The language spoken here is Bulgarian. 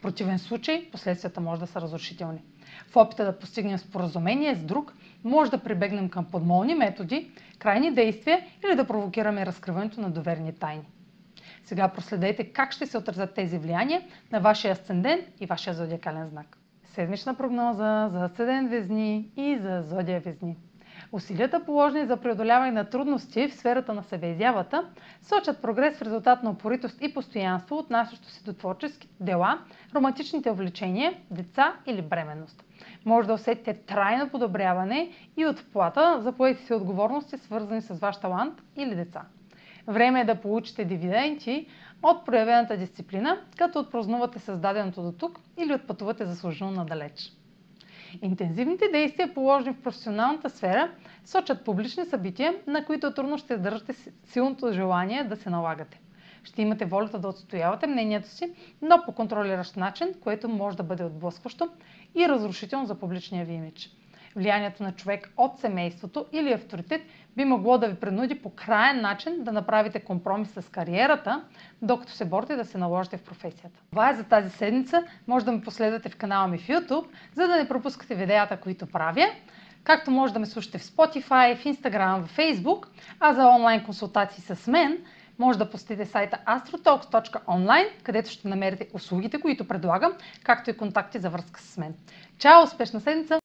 В противен случай последствията може да са разрушителни. В опита да постигнем споразумение с друг, може да прибегнем към подмолни методи, крайни действия или да провокираме разкриването на доверни тайни. Сега проследете как ще се отразят тези влияния на вашия асцендент и вашия зодиакален знак. Седмична прогноза за асцендент Везни и за зодия Везни. Усилията положени за преодоляване на трудности в сферата на себеизявата сочат прогрес в резултат на упоритост и постоянство, отнасящо се до творчески дела, романтичните увлечения, деца или бременност. Може да усетите трайно подобряване и отплата за поетите отговорности, свързани с ваш талант или деца. Време е да получите дивиденти от проявената дисциплина, като отпразнувате създаденото до тук или отпътувате заслужено надалеч. Интензивните действия, положени в професионалната сфера, сочат публични събития, на които трудно ще издържате силното желание да се налагате. Ще имате волята да отстоявате мнението си, но по контролиращ начин, което може да бъде отблъскващо и разрушително за публичния ви имидж влиянието на човек от семейството или авторитет би могло да ви принуди по крайен начин да направите компромис с кариерата, докато се борите да се наложите в професията. Това е за тази седмица. Може да ме последвате в канала ми в YouTube, за да не пропускате видеята, които правя. Както може да ме слушате в Spotify, в Instagram, в Facebook, а за онлайн консултации с мен – може да посетите сайта astrotalks.online, където ще намерите услугите, които предлагам, както и контакти за връзка с мен. Чао! Успешна седмица!